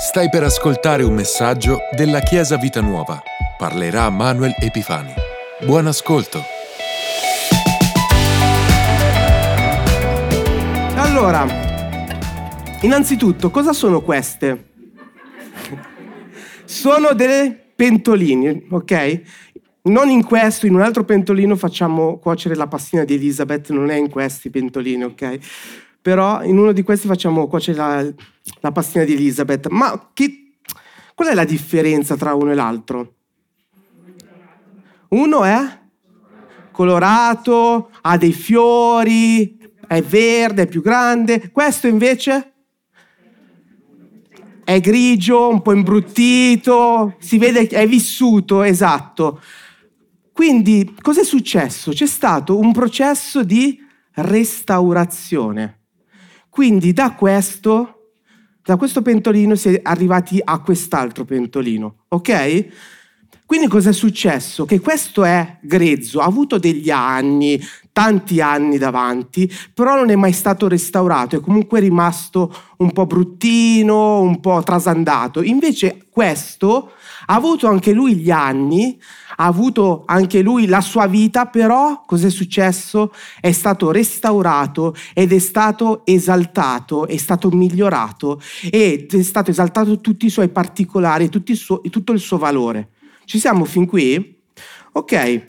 Stai per ascoltare un messaggio della Chiesa Vita Nuova. Parlerà Manuel Epifani. Buon ascolto. Allora, innanzitutto, cosa sono queste? Sono delle pentoline, ok? Non in questo, in un altro pentolino facciamo cuocere la pastina di Elisabeth, non è in questi pentolini, ok? Però in uno di questi facciamo cuocere la, la pastina di Elisabeth. Ma che, qual è la differenza tra uno e l'altro? Uno è colorato, ha dei fiori, è verde, è più grande. Questo invece è grigio, un po' imbruttito, si vede che è vissuto, esatto. Quindi cos'è successo? C'è stato un processo di restaurazione. Quindi da questo, da questo pentolino si è arrivati a quest'altro pentolino, ok? Quindi cos'è successo? Che questo è grezzo, ha avuto degli anni, tanti anni davanti, però non è mai stato restaurato, è comunque rimasto un po' bruttino, un po' trasandato. Invece questo ha avuto anche lui gli anni, ha avuto anche lui la sua vita, però cos'è successo? È stato restaurato ed è stato esaltato, è stato migliorato ed è stato esaltato tutti i suoi particolari, tutto il suo, tutto il suo valore. Ci siamo fin qui? Ok.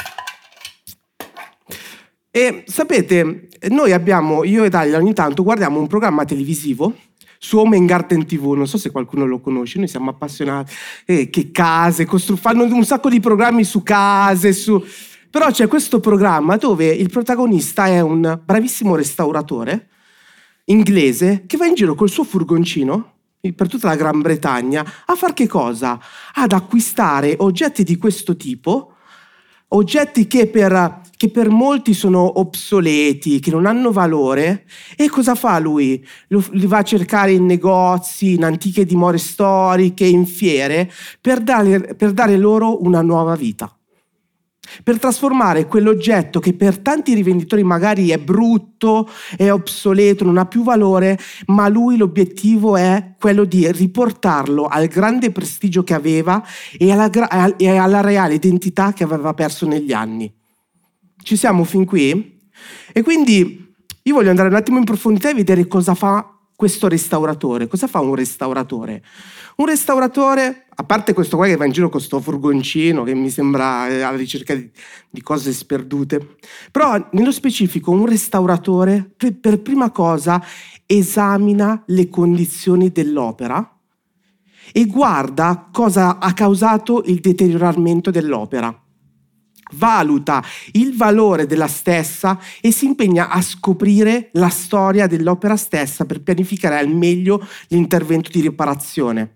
E sapete, noi abbiamo, io e Dalia ogni tanto guardiamo un programma televisivo su Home Garden TV, non so se qualcuno lo conosce, noi siamo appassionati, eh, che case, costru- fanno un sacco di programmi su case, su... però c'è questo programma dove il protagonista è un bravissimo restauratore inglese che va in giro col suo furgoncino per tutta la Gran Bretagna a fare che cosa? Ad acquistare oggetti di questo tipo, oggetti che per che per molti sono obsoleti, che non hanno valore. E cosa fa lui? li va a cercare in negozi, in antiche dimore storiche, in fiere, per dare, per dare loro una nuova vita. Per trasformare quell'oggetto che per tanti rivenditori magari è brutto, è obsoleto, non ha più valore, ma lui l'obiettivo è quello di riportarlo al grande prestigio che aveva e alla, e alla reale identità che aveva perso negli anni. Ci siamo fin qui? E quindi io voglio andare un attimo in profondità e vedere cosa fa questo restauratore. Cosa fa un restauratore? Un restauratore, a parte questo qua che va in giro con questo furgoncino che mi sembra eh, alla ricerca di, di, cose sperdute, però nello specifico un restauratore per, per prima cosa esamina le condizioni dell'opera e guarda cosa ha causato il deterioramento dell'opera valuta il valore della stessa e si impegna a scoprire la storia dell'opera stessa per pianificare al meglio l'intervento di riparazione.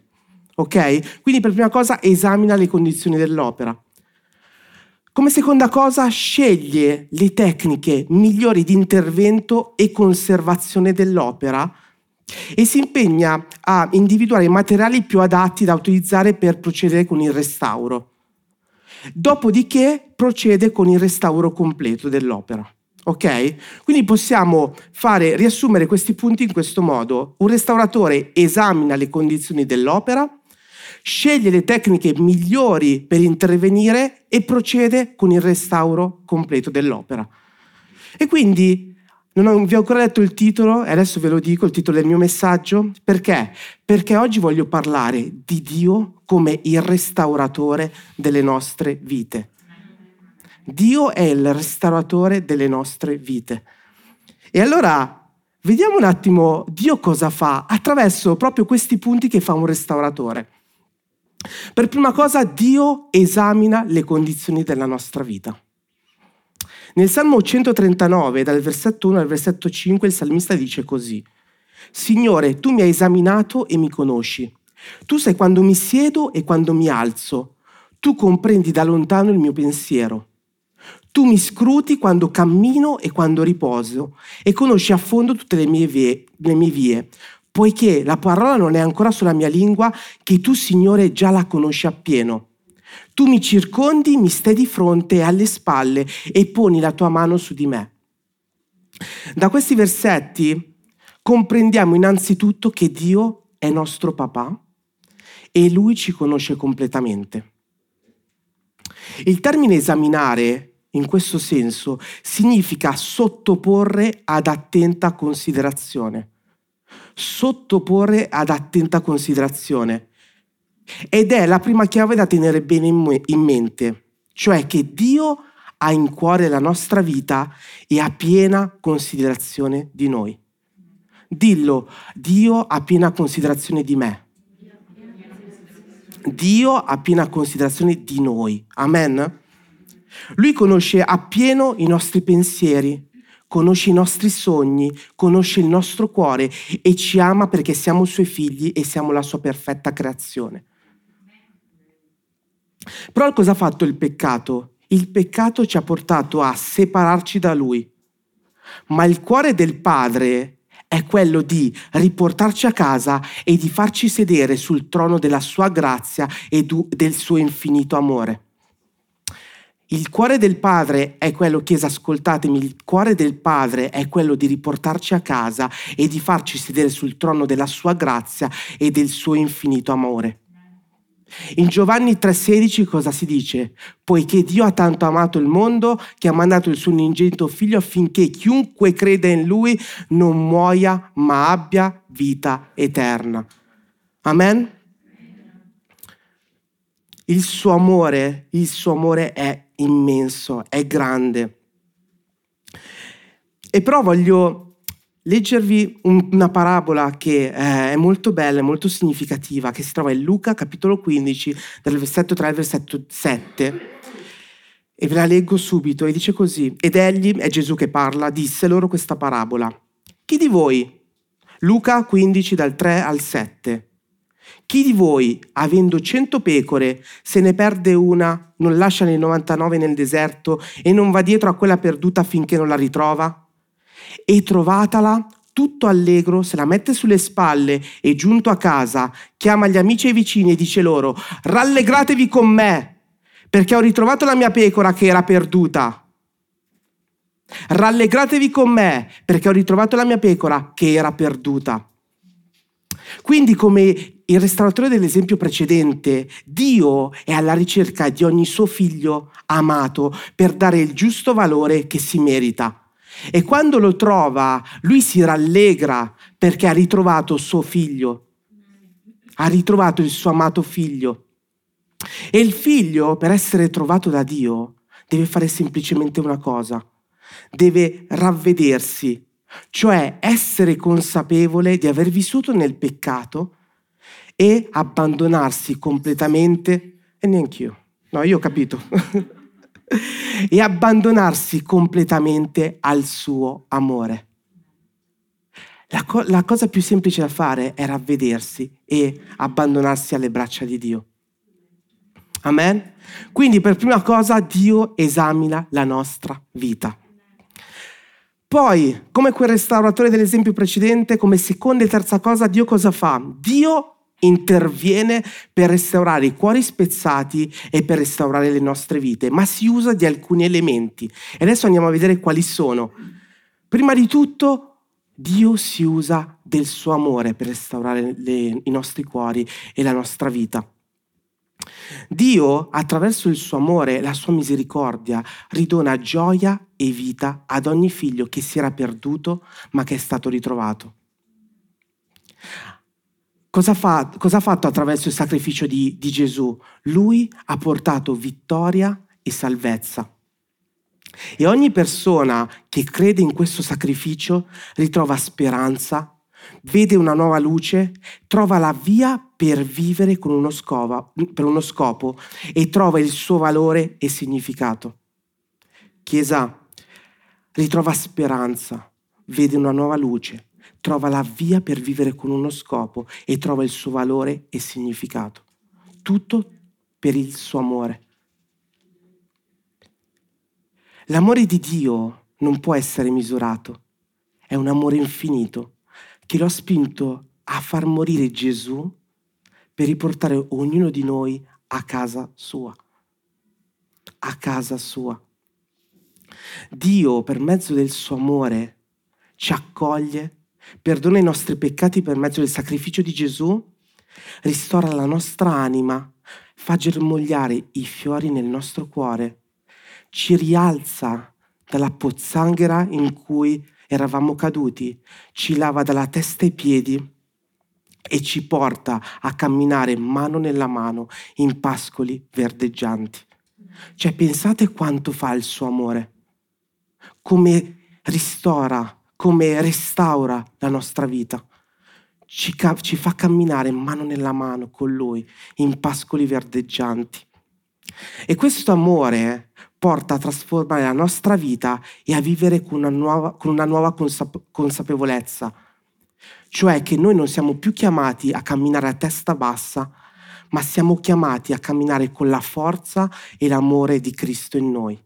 Ok? Quindi per prima cosa esamina le condizioni dell'opera. Come seconda cosa sceglie le tecniche migliori di intervento e conservazione dell'opera e si impegna a individuare i materiali più adatti da utilizzare per procedere con il restauro. Dopodiché procede con il restauro completo dell'opera. Ok? Quindi possiamo fare, riassumere questi punti in questo modo. Un restauratore esamina le condizioni dell'opera, sceglie le tecniche migliori per intervenire e procede con il restauro completo dell'opera. E quindi non vi ho ancora detto il titolo e adesso ve lo dico, il titolo del mio messaggio. Perché? Perché oggi voglio parlare di Dio come il restauratore delle nostre vite. Dio è il restauratore delle nostre vite. E allora vediamo un attimo Dio cosa fa attraverso proprio questi punti che fa un restauratore. Per prima cosa Dio esamina le condizioni della nostra vita. Nel Salmo 139, dal versetto 1 al versetto 5, il salmista dice così. Signore, tu mi hai esaminato e mi conosci. Tu sai quando mi siedo e quando mi alzo. Tu comprendi da lontano il mio pensiero. Tu mi scruti quando cammino e quando riposo e conosci a fondo tutte le mie vie, le mie vie poiché la parola non è ancora sulla mia lingua, che tu, Signore, già la conosci appieno. Tu mi circondi, mi stai di fronte alle spalle e poni la tua mano su di me. Da questi versetti comprendiamo innanzitutto che Dio è nostro papà, e Lui ci conosce completamente. Il termine esaminare in questo senso significa sottoporre ad attenta considerazione. Sottoporre ad attenta considerazione. Ed è la prima chiave da tenere bene in mente, cioè che Dio ha in cuore la nostra vita e ha piena considerazione di noi. Dillo, Dio ha piena considerazione di me. Dio ha piena considerazione di noi. Amen. Lui conosce appieno i nostri pensieri, conosce i nostri sogni, conosce il nostro cuore e ci ama perché siamo suoi figli e siamo la sua perfetta creazione. Però cosa ha fatto il peccato? Il peccato ci ha portato a separarci da lui. Ma il cuore del Padre è quello di riportarci a casa e di farci sedere sul trono della sua grazia e del suo infinito amore. Il cuore del Padre è quello, Chiesa, ascoltatemi, il cuore del Padre è quello di riportarci a casa e di farci sedere sul trono della sua grazia e del suo infinito amore. In Giovanni 3:16 cosa si dice? Poiché Dio ha tanto amato il mondo che ha mandato il suo unigenito figlio affinché chiunque creda in lui non muoia ma abbia vita eterna. Amen? Il suo amore, il suo amore è immenso, è grande. E però voglio leggervi una parabola che eh, è molto bella, molto significativa, che si trova in Luca capitolo 15, dal versetto 3 al versetto 7. E ve la leggo subito, e dice così, ed egli, è Gesù che parla, disse loro questa parabola. Chi di voi, Luca 15 dal 3 al 7, chi di voi, avendo cento pecore, se ne perde una, non lascia le 99 nel deserto e non va dietro a quella perduta finché non la ritrova? E trovatala tutto allegro, se la mette sulle spalle e giunto a casa chiama gli amici e i vicini e dice loro rallegratevi con me perché ho ritrovato la mia pecora che era perduta. Rallegratevi con me perché ho ritrovato la mia pecora che era perduta. Quindi come il restauratore dell'esempio precedente, Dio è alla ricerca di ogni suo figlio amato per dare il giusto valore che si merita. E quando lo trova, lui si rallegra perché ha ritrovato suo figlio, ha ritrovato il suo amato figlio. E il figlio, per essere trovato da Dio, deve fare semplicemente una cosa, deve ravvedersi, cioè essere consapevole di aver vissuto nel peccato e abbandonarsi completamente, e neanch'io, no, io ho capito. e abbandonarsi completamente al suo amore. La, co- la, cosa più semplice da fare è ravvedersi e abbandonarsi alle braccia di Dio. Amen? Quindi per prima cosa Dio esamina la nostra vita. Poi, come quel restauratore dell'esempio precedente, come seconda e terza cosa, Dio cosa fa? Dio interviene per restaurare i cuori spezzati e per restaurare le nostre vite, ma si usa di alcuni elementi. E adesso andiamo a vedere quali sono. Prima di tutto, Dio si usa del suo amore per restaurare le, i nostri cuori e la nostra vita. Dio, attraverso il suo amore e la sua misericordia, ridona gioia e vita ad ogni figlio che si era perduto ma che è stato ritrovato. Cosa, fa, cosa ha fatto attraverso il sacrificio di, di Gesù? Lui ha portato vittoria e salvezza. E ogni persona che crede in questo sacrificio ritrova speranza, vede una nuova luce, trova la via per vivere uno scopo, per uno scopo e trova il suo valore e significato. Chiesa ritrova speranza, vede una nuova luce, trova la via per vivere con uno scopo e trova il suo valore e significato. Tutto per il suo amore. L'amore di Dio non può essere misurato, è un amore infinito che lo ha spinto a far morire Gesù per riportare ognuno di noi a casa sua. A casa sua. Dio, per mezzo del suo amore, ci accoglie perdona i nostri peccati per mezzo del sacrificio di Gesù. Ristora la nostra anima, fa germogliare i fiori nel nostro cuore, ci rialza dalla pozzanghera in cui eravamo caduti, ci lava dalla testa ai piedi e ci porta a camminare mano nella mano in pascoli verdeggianti. Cioè pensate quanto fa il suo amore, come ristora, come restaura la nostra vita. Ci, ca- ci fa camminare mano nella mano con Lui in pascoli verdeggianti. E questo amore porta a trasformare la nostra vita e a vivere con una nuova, con una nuova consap- consapevolezza, cioè che noi non siamo più chiamati a camminare a testa bassa, ma siamo chiamati a camminare con la forza e l'amore di Cristo in noi.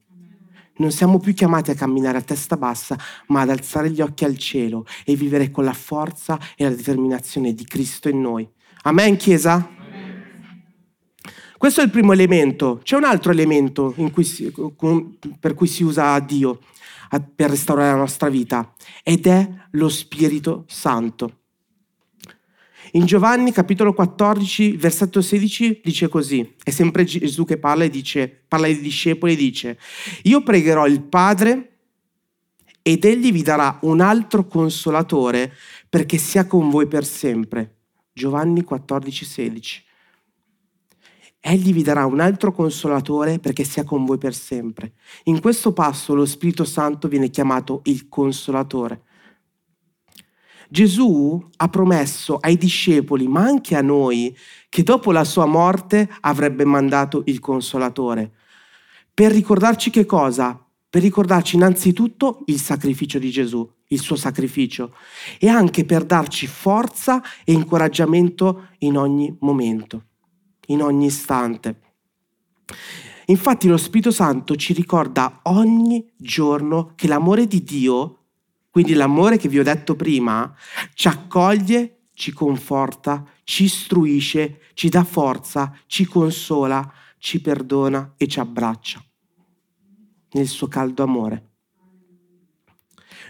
Non siamo più chiamati a camminare a testa bassa, ma ad alzare gli occhi al cielo e vivere con la forza e la determinazione di Cristo in noi. Amen, Chiesa? Questo è il primo elemento. C'è un altro elemento si, per cui si usa Dio per restaurare la nostra vita ed è lo Spirito Santo. In Giovanni capitolo 14, versetto 16 dice così, è sempre Gesù che parla e dice, parla ai discepoli e dice, io pregherò il Padre ed egli vi darà un altro consolatore perché sia con voi per sempre. Giovanni 14, 16. Egli vi darà un altro consolatore perché sia con voi per sempre. In questo passo lo Spirito Santo viene chiamato il consolatore. Gesù ha promesso ai discepoli, ma anche a noi, che dopo la sua morte avrebbe mandato il consolatore. Per ricordarci che cosa? Per ricordarci innanzitutto il sacrificio di Gesù, il suo sacrificio, e anche per darci forza e incoraggiamento in ogni momento, in ogni istante. Infatti lo Spirito Santo ci ricorda ogni giorno che l'amore di Dio quindi l'amore che vi ho detto prima ci accoglie, ci conforta, ci istruisce, ci dà forza, ci consola, ci perdona e ci abbraccia nel suo caldo amore.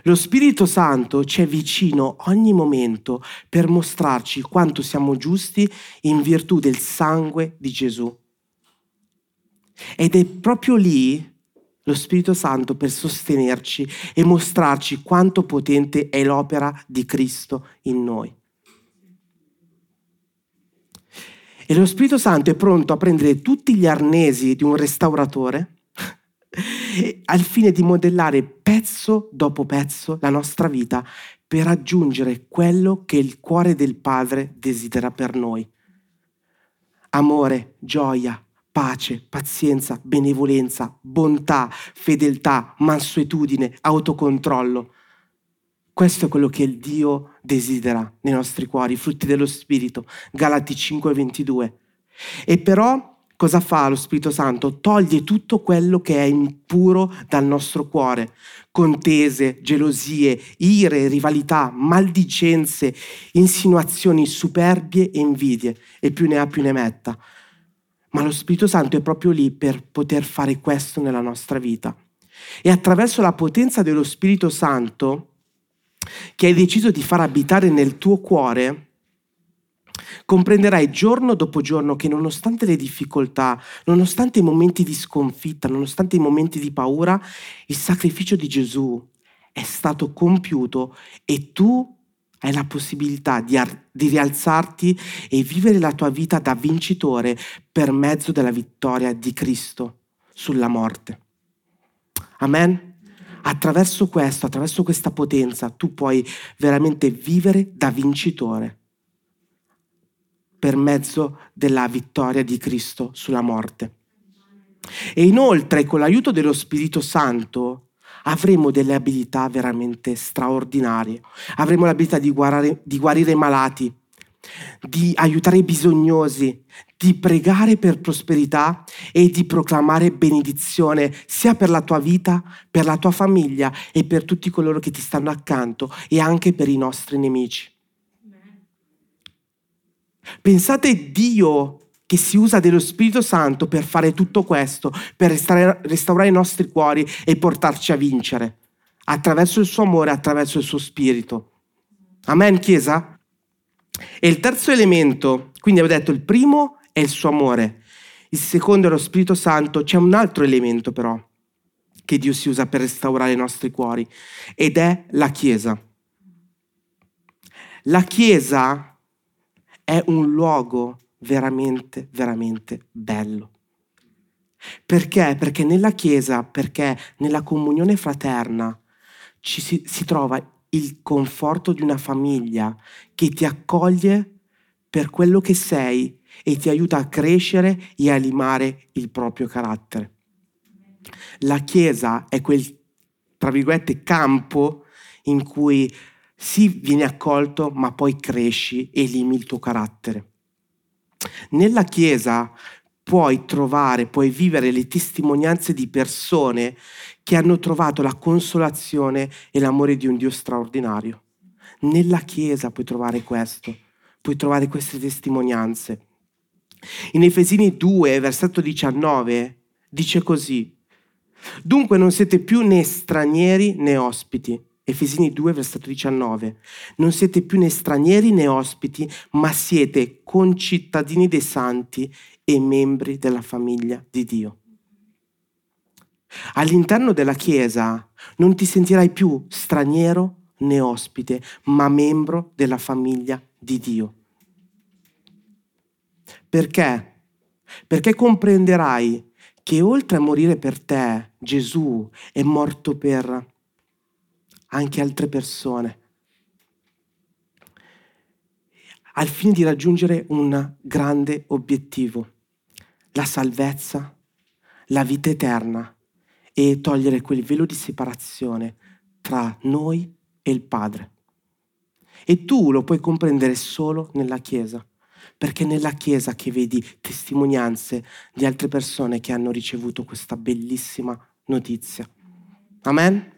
Lo Spirito Santo ci è vicino ogni momento per mostrarci quanto siamo giusti in virtù del sangue di Gesù. Ed è proprio lì lo Spirito Santo per sostenerci e mostrarci quanto potente è l'opera di Cristo in noi. E lo Spirito Santo è pronto a prendere tutti gli arnesi di un restauratore al fine di modellare pezzo dopo pezzo la nostra vita per raggiungere quello che il cuore del Padre desidera per noi. Amore, gioia, pace, pazienza, benevolenza, bontà, fedeltà, mansuetudine, autocontrollo. Questo è quello che il Dio desidera nei nostri cuori, frutti dello Spirito. Galati 5:22. E però cosa fa lo Spirito Santo? Toglie tutto quello che è impuro dal nostro cuore. Contese, gelosie, ire, rivalità, maldicenze, insinuazioni, superbie e invidie. E più ne ha più ne metta ma lo Spirito Santo è proprio lì per poter fare questo nella nostra vita. E attraverso la potenza dello Spirito Santo, che hai deciso di far abitare nel tuo cuore, comprenderai giorno dopo giorno che nonostante le difficoltà, nonostante i momenti di sconfitta, nonostante i momenti di paura, il sacrificio di Gesù è stato compiuto e tu hai la possibilità di, ar- di, rialzarti e vivere la tua vita da vincitore per mezzo della vittoria di Cristo sulla morte. Amen? Attraverso questo, attraverso questa potenza, tu puoi veramente vivere da vincitore per mezzo della vittoria di Cristo sulla morte. E inoltre, con l'aiuto dello Spirito Santo, avremo delle abilità veramente straordinarie. Avremo l'abilità di guarire, di guarire i malati, di aiutare i bisognosi, di pregare per prosperità e di proclamare benedizione sia per la tua vita, per la tua famiglia e per tutti coloro che ti stanno accanto e anche per i nostri nemici. Pensate Dio che si usa dello Spirito Santo per fare tutto questo, per restaurare i nostri cuori e portarci a vincere, attraverso il suo amore, attraverso il suo Spirito. Amen, Chiesa? E il terzo elemento, quindi avevo detto il primo è il suo amore, il secondo è lo Spirito Santo, c'è un altro elemento però che Dio si usa per restaurare i nostri cuori ed è la Chiesa. La Chiesa è un luogo veramente, veramente bello. Perché? Perché nella Chiesa, perché nella comunione fraterna ci si, si trova il conforto di una famiglia che ti accoglie per quello che sei e ti aiuta a crescere e a limare il proprio carattere. La Chiesa è quel, tra virgolette, campo in cui sì vieni accolto, ma poi cresci e limi il tuo carattere. Nella Chiesa puoi trovare, puoi vivere le testimonianze di persone che hanno trovato la consolazione e l'amore di un Dio straordinario. Nella Chiesa puoi trovare questo, puoi trovare queste testimonianze. In Efesini 2, versetto 19, dice così, Dunque non siete più né stranieri né ospiti. Efesini 2, versetto 19. Non siete più né stranieri né ospiti, ma siete concittadini dei santi e membri della famiglia di Dio. All'interno della Chiesa non ti sentirai più straniero né ospite, ma membro della famiglia di Dio. Perché? Perché comprenderai che oltre a morire per te, Gesù è morto per anche altre persone, al fine di raggiungere un grande obiettivo, la salvezza, la vita eterna e togliere quel velo di separazione tra noi e il Padre. E tu lo puoi comprendere solo nella Chiesa perché è nella Chiesa che vedi testimonianze di altre persone che hanno ricevuto questa bellissima notizia. Amen?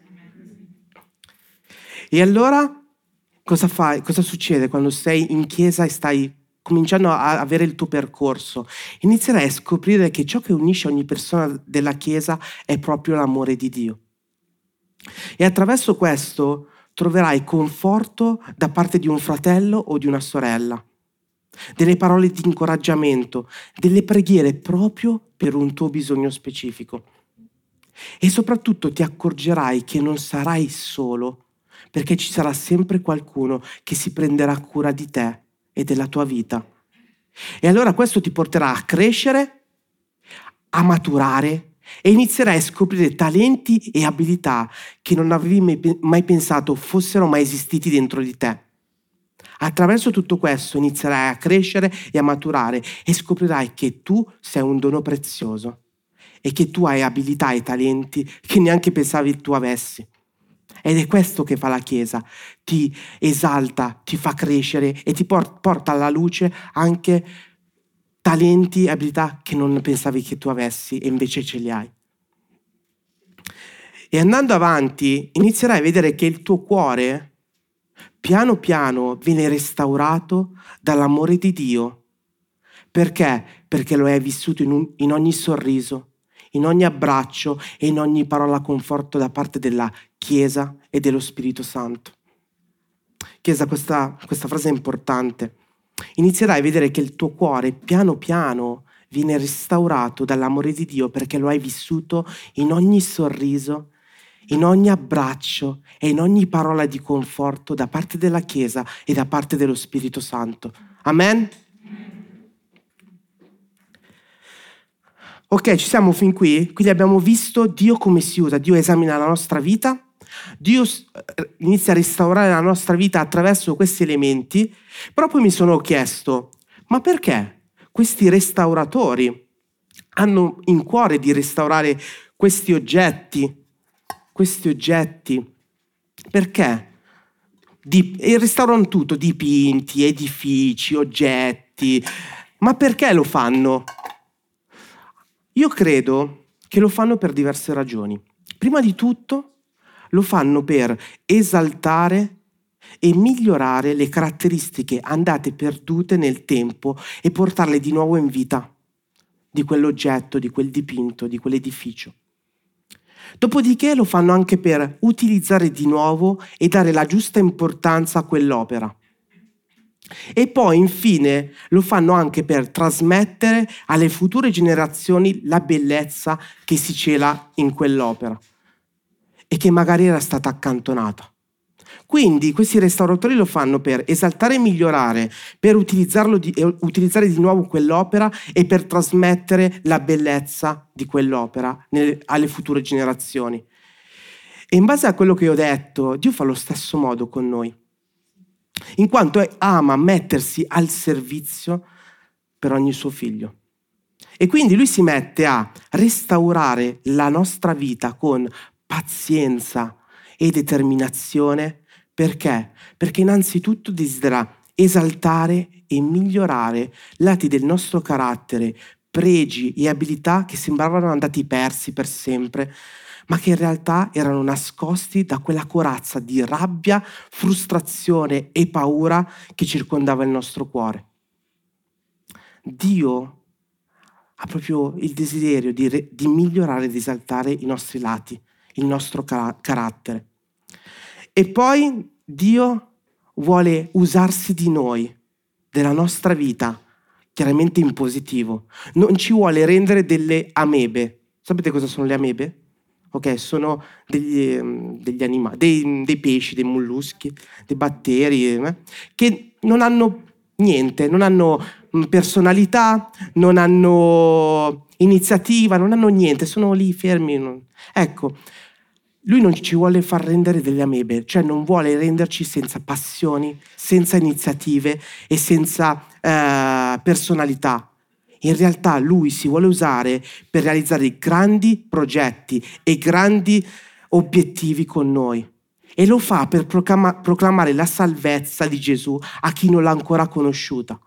E allora cosa fai? Cosa succede quando sei in Chiesa e stai cominciando a avere il tuo percorso? Inizierai a scoprire che ciò che unisce ogni persona della Chiesa è proprio l'amore di Dio. E attraverso questo troverai conforto da parte di un fratello o di una sorella delle parole di incoraggiamento, delle preghiere proprio per un tuo bisogno specifico. E soprattutto ti accorgerai che non sarai solo, perché ci sarà sempre qualcuno che si prenderà cura di te e della tua vita. E allora questo ti porterà a crescere, a maturare e inizierai a scoprire talenti e abilità che non avevi mai pensato fossero mai esistiti dentro di te. Attraverso tutto questo inizierai a crescere e a maturare e scoprirai che tu sei un dono prezioso e che tu hai abilità e talenti che neanche pensavi tu avessi. Ed è questo che fa la Chiesa, ti esalta, ti fa crescere e ti porta alla luce anche talenti e abilità che non pensavi che tu avessi e invece ce li hai. E andando avanti inizierai a vedere che il tuo cuore piano piano viene restaurato dall'amore di Dio. Perché? Perché lo hai vissuto in, un, in ogni sorriso, in ogni abbraccio e in ogni parola conforto da parte della Chiesa e dello Spirito Santo. Chiesa, questa, questa frase è importante. Inizierai a vedere che il tuo cuore piano piano viene restaurato dall'amore di Dio perché lo hai vissuto in ogni sorriso in ogni abbraccio e in ogni parola di conforto da parte della Chiesa e da parte dello Spirito Santo. Amen? Ok, ci siamo fin qui, quindi abbiamo visto Dio come si usa, Dio esamina la nostra vita, Dio eh, inizia a restaurare la nostra vita attraverso questi elementi, però poi mi sono chiesto, ma perché questi restauratori hanno in cuore di restaurare questi oggetti, questi oggetti. Perché? Di, e restaurano tutto, dipinti, edifici, oggetti. Ma perché lo fanno? Io credo che lo fanno per diverse ragioni. Prima di tutto lo fanno per esaltare e migliorare le caratteristiche andate perdute nel tempo e portarle di nuovo in vita di quell'oggetto, di quel dipinto, di quell'edificio. Dopodiché lo fanno anche per utilizzare di nuovo e dare la giusta importanza a quell'opera. E poi infine lo fanno anche per trasmettere alle future generazioni la bellezza che si cela in quell'opera e che magari era stata accantonata. Quindi questi restauratori lo fanno per esaltare e migliorare, per di, utilizzare di nuovo quell'opera e per trasmettere la bellezza di quell'opera nelle, alle future generazioni. E in base a quello che ho detto, Dio fa lo stesso modo con noi, in quanto ama mettersi al servizio per ogni suo figlio. E quindi lui si mette a restaurare la nostra vita con pazienza e determinazione. Perché? Perché innanzitutto desidera esaltare e migliorare lati del nostro carattere, pregi e abilità che sembravano andati persi per sempre, ma che in realtà erano nascosti da quella corazza di rabbia, frustrazione e paura che circondava il nostro cuore. Dio ha proprio il desiderio di, re, di migliorare e di esaltare i nostri lati, il nostro car- carattere. E poi Dio vuole usarsi di noi, della nostra vita, chiaramente in positivo. Non ci vuole rendere delle amebe. Sapete cosa sono le amebe? Ok? Sono degli, ehm, degli animali, dei, dei, pesci, dei molluschi, dei batteri, eh? che non hanno niente, non hanno mm, personalità, non hanno iniziativa, non hanno niente, sono lì fermi. Non... Ecco, lui non ci vuole far rendere delle amebe, cioè non vuole renderci senza passioni, senza iniziative e senza eh, personalità in realtà lui si vuole usare per realizzare grandi progetti e grandi obiettivi con noi. E lo fa per proclamare la salvezza di Gesù a chi non l'ha ancora conosciuta.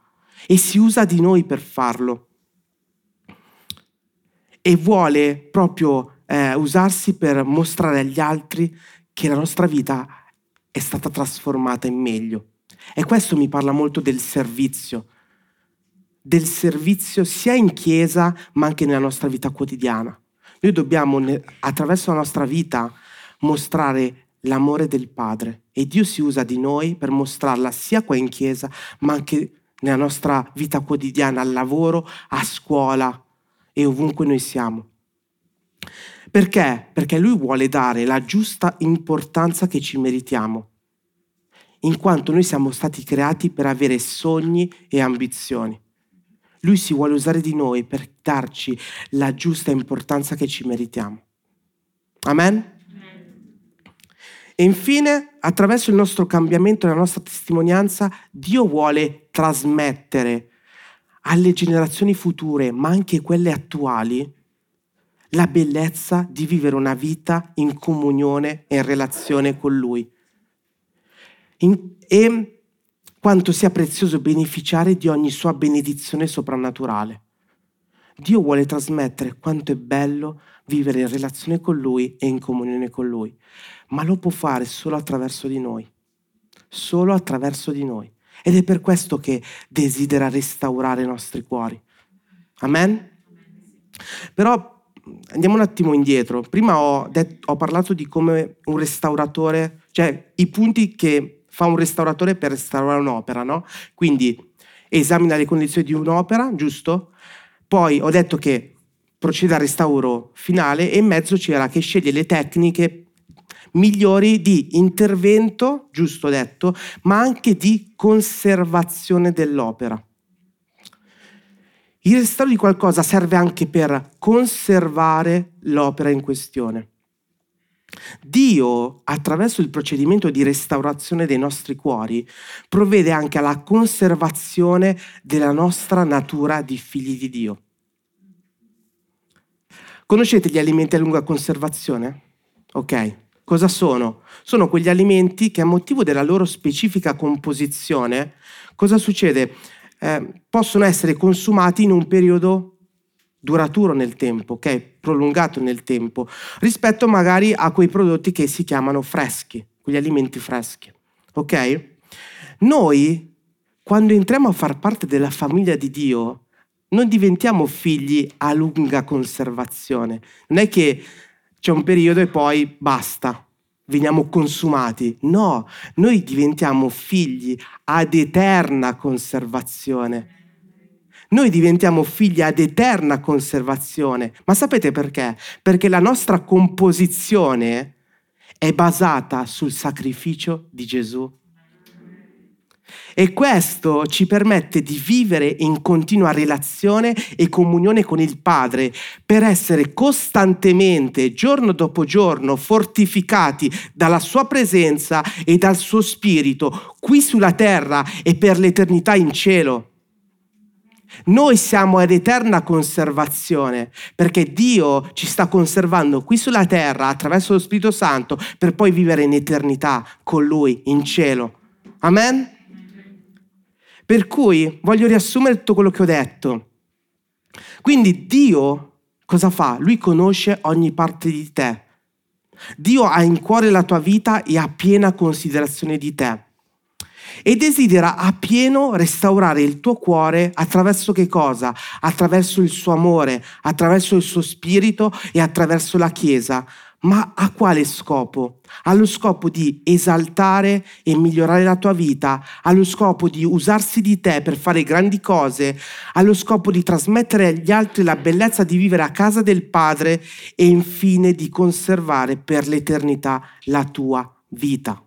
E si usa di noi per farlo. E vuole proprio eh, usarsi per mostrare agli altri che la nostra vita è stata trasformata in meglio. E questo mi parla molto del servizio, del servizio sia in chiesa ma anche nella nostra vita quotidiana. Noi dobbiamo attraverso la nostra vita mostrare l'amore del Padre e Dio si usa di noi per mostrarla sia qua in chiesa ma anche nella nostra vita quotidiana, al lavoro, a scuola e ovunque noi siamo. Perché? Perché Lui vuole dare la giusta importanza che ci meritiamo, in quanto noi siamo stati creati per avere sogni e ambizioni. Lui si vuole usare di noi per darci la giusta importanza che ci meritiamo. Amen? E infine, attraverso il nostro cambiamento e la nostra testimonianza, Dio vuole trasmettere alle generazioni future, ma anche quelle attuali, la bellezza di vivere una vita in comunione e in relazione con Lui. In, e quanto sia prezioso beneficiare di ogni sua benedizione soprannaturale. Dio vuole trasmettere quanto è bello vivere in relazione con Lui e in comunione con Lui, ma lo può fare solo attraverso di noi, solo attraverso di noi. Ed è per questo che desidera restaurare i nostri cuori. Amen? Però andiamo un attimo indietro. Prima ho, detto, ho parlato di come un restauratore, cioè i punti che fa un restauratore per restaurare un'opera, no? Quindi esamina le condizioni di un'opera, giusto? Poi ho detto che procede al restauro finale e in mezzo c'era che sceglie le tecniche migliori di intervento, giusto detto, ma anche di conservazione dell'opera. Il restauro di qualcosa serve anche per conservare l'opera in questione. Dio, attraverso il procedimento di restaurazione dei nostri cuori, provvede anche alla conservazione della nostra natura di figli di Dio. Conoscete gli alimenti a lunga conservazione? Ok. Cosa sono? Sono quegli alimenti che a motivo della loro specifica composizione, cosa succede? Eh, possono essere consumati in un periodo duraturo nel tempo, ok? Prolungato nel tempo, rispetto magari a quei prodotti che si chiamano freschi, quegli alimenti freschi, ok? Noi, quando entriamo a far parte della famiglia di Dio, non diventiamo figli a lunga conservazione. Non è che c'è un periodo e poi basta. veniamo consumati. No, noi diventiamo figli ad eterna conservazione. Noi diventiamo figli ad eterna conservazione. Ma sapete perché? Perché la nostra composizione è basata sul sacrificio di Gesù. E questo ci permette di vivere in continua relazione e comunione con il Padre per essere costantemente, giorno dopo giorno, fortificati dalla Sua presenza e dal Suo Spirito qui sulla terra e per l'eternità in cielo. Noi siamo ad eterna conservazione perché Dio ci sta conservando qui sulla terra attraverso lo Spirito Santo per poi vivere in eternità con Lui in cielo. Amen? Per cui voglio riassumere tutto quello che ho detto. Quindi Dio cosa fa? Lui conosce ogni parte di te. Dio ha in cuore la tua vita e ha piena considerazione di te. E desidera a pieno restaurare il tuo cuore attraverso che cosa? Attraverso il suo amore, attraverso il suo spirito e attraverso la Chiesa. Ma a quale scopo? Allo scopo di esaltare e migliorare la tua vita, allo scopo di usarsi di te per fare grandi cose, allo scopo di trasmettere agli altri la bellezza di vivere a casa del Padre e infine di conservare per l'eternità la tua vita.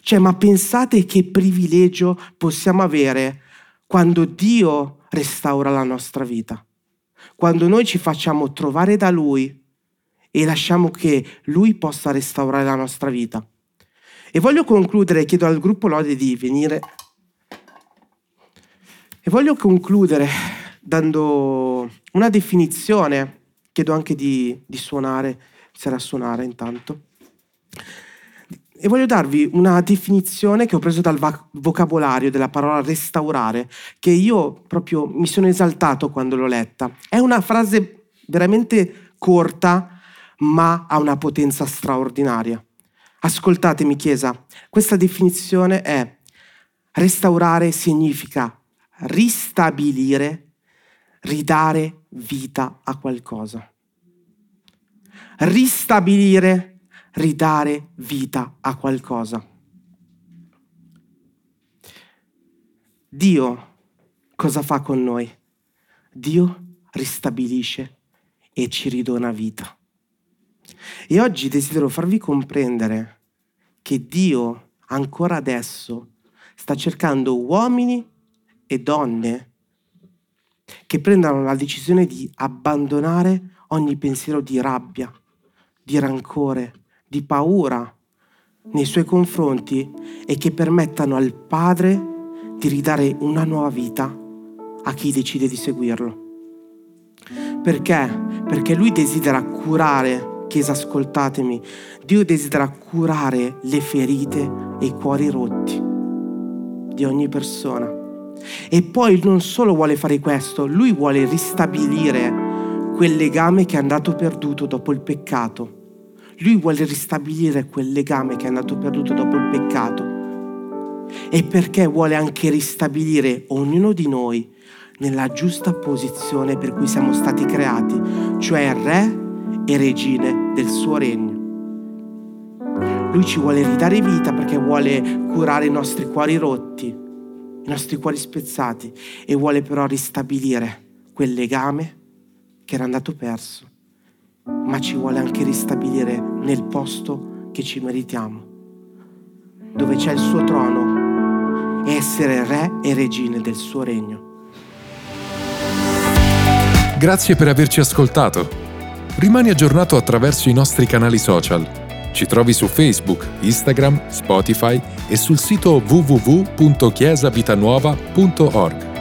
Cioè, ma pensate che privilegio possiamo avere quando Dio restaura la nostra vita, quando noi ci facciamo trovare da Lui e lasciamo che Lui possa restaurare la nostra vita. E voglio concludere, chiedo al gruppo Lode di venire. E voglio concludere dando una definizione, chiedo anche di, di suonare, a suonare intanto. E voglio darvi una definizione che ho preso dal vocabolario della parola restaurare, che io proprio mi sono esaltato quando l'ho letta. È una frase veramente corta, ma ha una potenza straordinaria. Ascoltatemi Chiesa, questa definizione è restaurare significa ristabilire, ridare vita a qualcosa. Ristabilire, ridare vita a qualcosa. Dio cosa fa con noi? Dio ristabilisce e ci ridona vita. E oggi desidero farvi comprendere che Dio ancora adesso sta cercando uomini e donne che prendano la decisione di abbandonare ogni pensiero di rabbia, di rancore, di paura nei suoi confronti e che permettano al Padre di ridare una nuova vita a chi decide di seguirlo. Perché? Perché Lui desidera curare Chiesa, ascoltatemi, Dio desidera curare le ferite e i cuori rotti di ogni persona. E poi non solo vuole fare questo, lui vuole ristabilire quel legame che è andato perduto dopo il peccato. Lui vuole ristabilire quel legame che è andato perduto dopo il peccato. E perché vuole anche ristabilire ognuno di noi nella giusta posizione per cui siamo stati creati, cioè re e regine del suo regno. Lui ci vuole ridare vita perché vuole curare i nostri cuori rotti, i nostri cuori spezzati e vuole però ristabilire quel legame che era andato perso, ma ci vuole anche ristabilire nel posto che ci meritiamo, dove c'è il suo trono e essere re e regine del suo regno. Grazie per averci ascoltato. Rimani aggiornato attraverso i nostri canali social. Ci trovi su Facebook, Instagram, Spotify e sul sito www.chiesavitanuova.org.